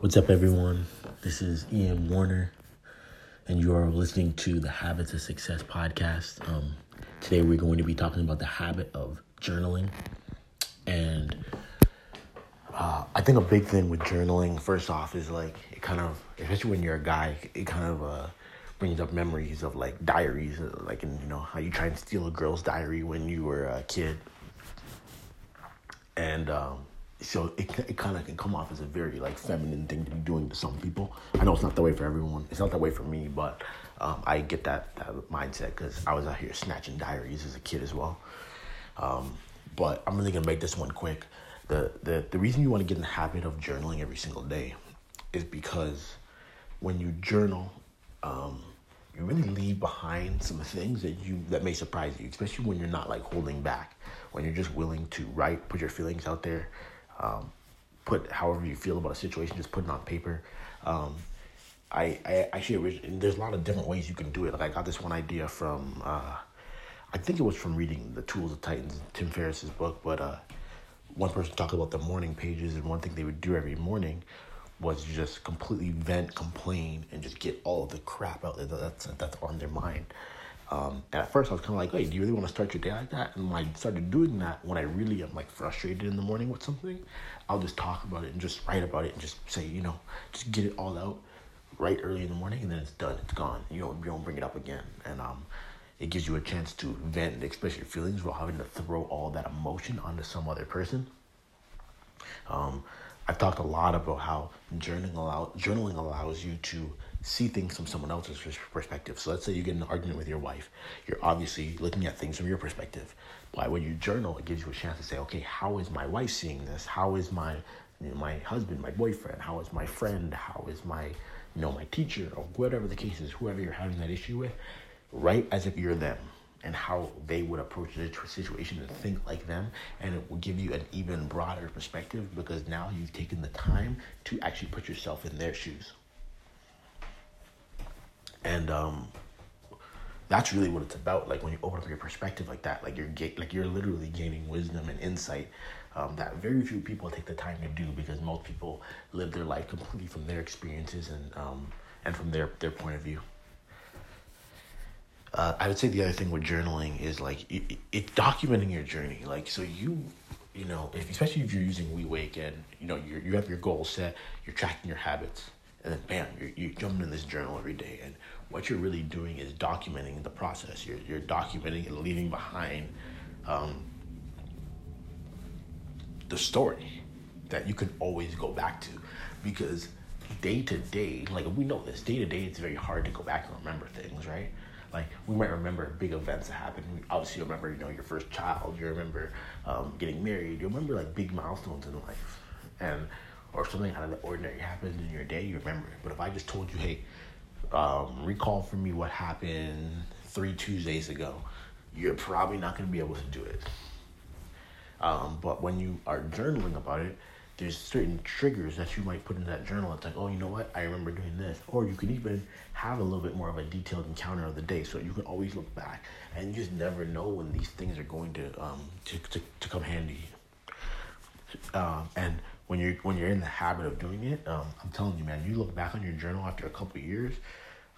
What's up, everyone? This is Ian Warner, and you are listening to the Habits of Success podcast. Um, today, we're going to be talking about the habit of journaling. And uh, I think a big thing with journaling, first off, is like it kind of, especially when you're a guy, it kind of uh, brings up memories of like diaries, uh, like in, you know how you try and steal a girl's diary when you were a kid, and um, so it, it kind of can come off as a very like feminine thing to be doing to some people. I know it's not that way for everyone. It's not that way for me, but um, I get that that mindset because I was out here snatching diaries as a kid as well. Um, but I'm really gonna make this one quick. The the the reason you want to get in the habit of journaling every single day is because when you journal, um, you really leave behind some things that you that may surprise you, especially when you're not like holding back, when you're just willing to write, put your feelings out there, um, put however you feel about a situation, just put it on paper. Um, I, I actually there's a lot of different ways you can do it. Like I got this one idea from uh, I think it was from reading the Tools of Titans, Tim Ferriss's book. But uh, one person talked about the morning pages, and one thing they would do every morning was just completely vent, complain, and just get all of the crap out that's that's on their mind. Um, and at first, I was kind of like, "Hey, do you really want to start your day like that?" And when I started doing that, when I really am like frustrated in the morning with something, I'll just talk about it and just write about it and just say, you know, just get it all out right early in the morning, and then it's done. It's gone. You don't you don't bring it up again, and um, it gives you a chance to vent and express your feelings without having to throw all that emotion onto some other person. Um, I've talked a lot about how journaling allow journaling allows you to see things from someone else's perspective. So let's say you get an argument with your wife. You're obviously looking at things from your perspective. But when you journal, it gives you a chance to say, okay, how is my wife seeing this? How is my you know, my husband, my boyfriend? How is my friend? How is my you know my teacher or whatever the case is, whoever you're having that issue with, write as if you're them and how they would approach the situation and think like them and it will give you an even broader perspective because now you've taken the time to actually put yourself in their shoes and um, that's really what it's about. Like when you open up your perspective like that, like you're ga- like you're literally gaining wisdom and insight um, that very few people take the time to do because most people live their life completely from their experiences and um, and from their their point of view. Uh, I would say the other thing with journaling is like it, it, documenting your journey. Like so you you know if especially if you're using WeWake and you know you you have your goals set, you're tracking your habits and then bam, you're, you're jumping in this journal every day. And what you're really doing is documenting the process. You're, you're documenting and leaving behind um, the story that you can always go back to. Because day to day, like we know this, day to day, it's very hard to go back and remember things, right? Like we might remember big events that happened. Obviously remember, you know, your first child. You remember um, getting married. You remember like big milestones in life, and or something out of the ordinary happens in your day, you remember it. But if I just told you, hey, um, recall for me what happened three Tuesdays ago, you're probably not going to be able to do it. Um, but when you are journaling about it, there's certain triggers that you might put in that journal. It's like, oh, you know what? I remember doing this. Or you can even have a little bit more of a detailed encounter of the day, so you can always look back and you just never know when these things are going to um to to, to come handy. Um, and when you're when you're in the habit of doing it, um, I'm telling you, man, you look back on your journal after a couple years,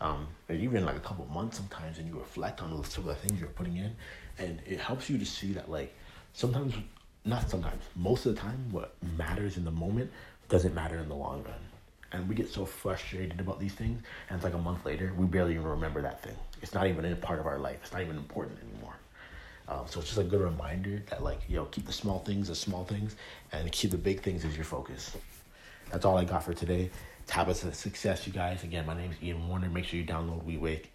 um, or even like a couple months sometimes, and you reflect on some of the things you're putting in, and it helps you to see that like sometimes, not sometimes, most of the time, what matters in the moment doesn't matter in the long run. And we get so frustrated about these things, and it's like a month later, we barely even remember that thing. It's not even a part of our life. It's not even important anymore. Um, so it's just a good reminder that like you know keep the small things as small things and keep the big things as your focus. That's all I got for today. Habits of success, you guys. Again, my name is Ian Warner. Make sure you download WeWake.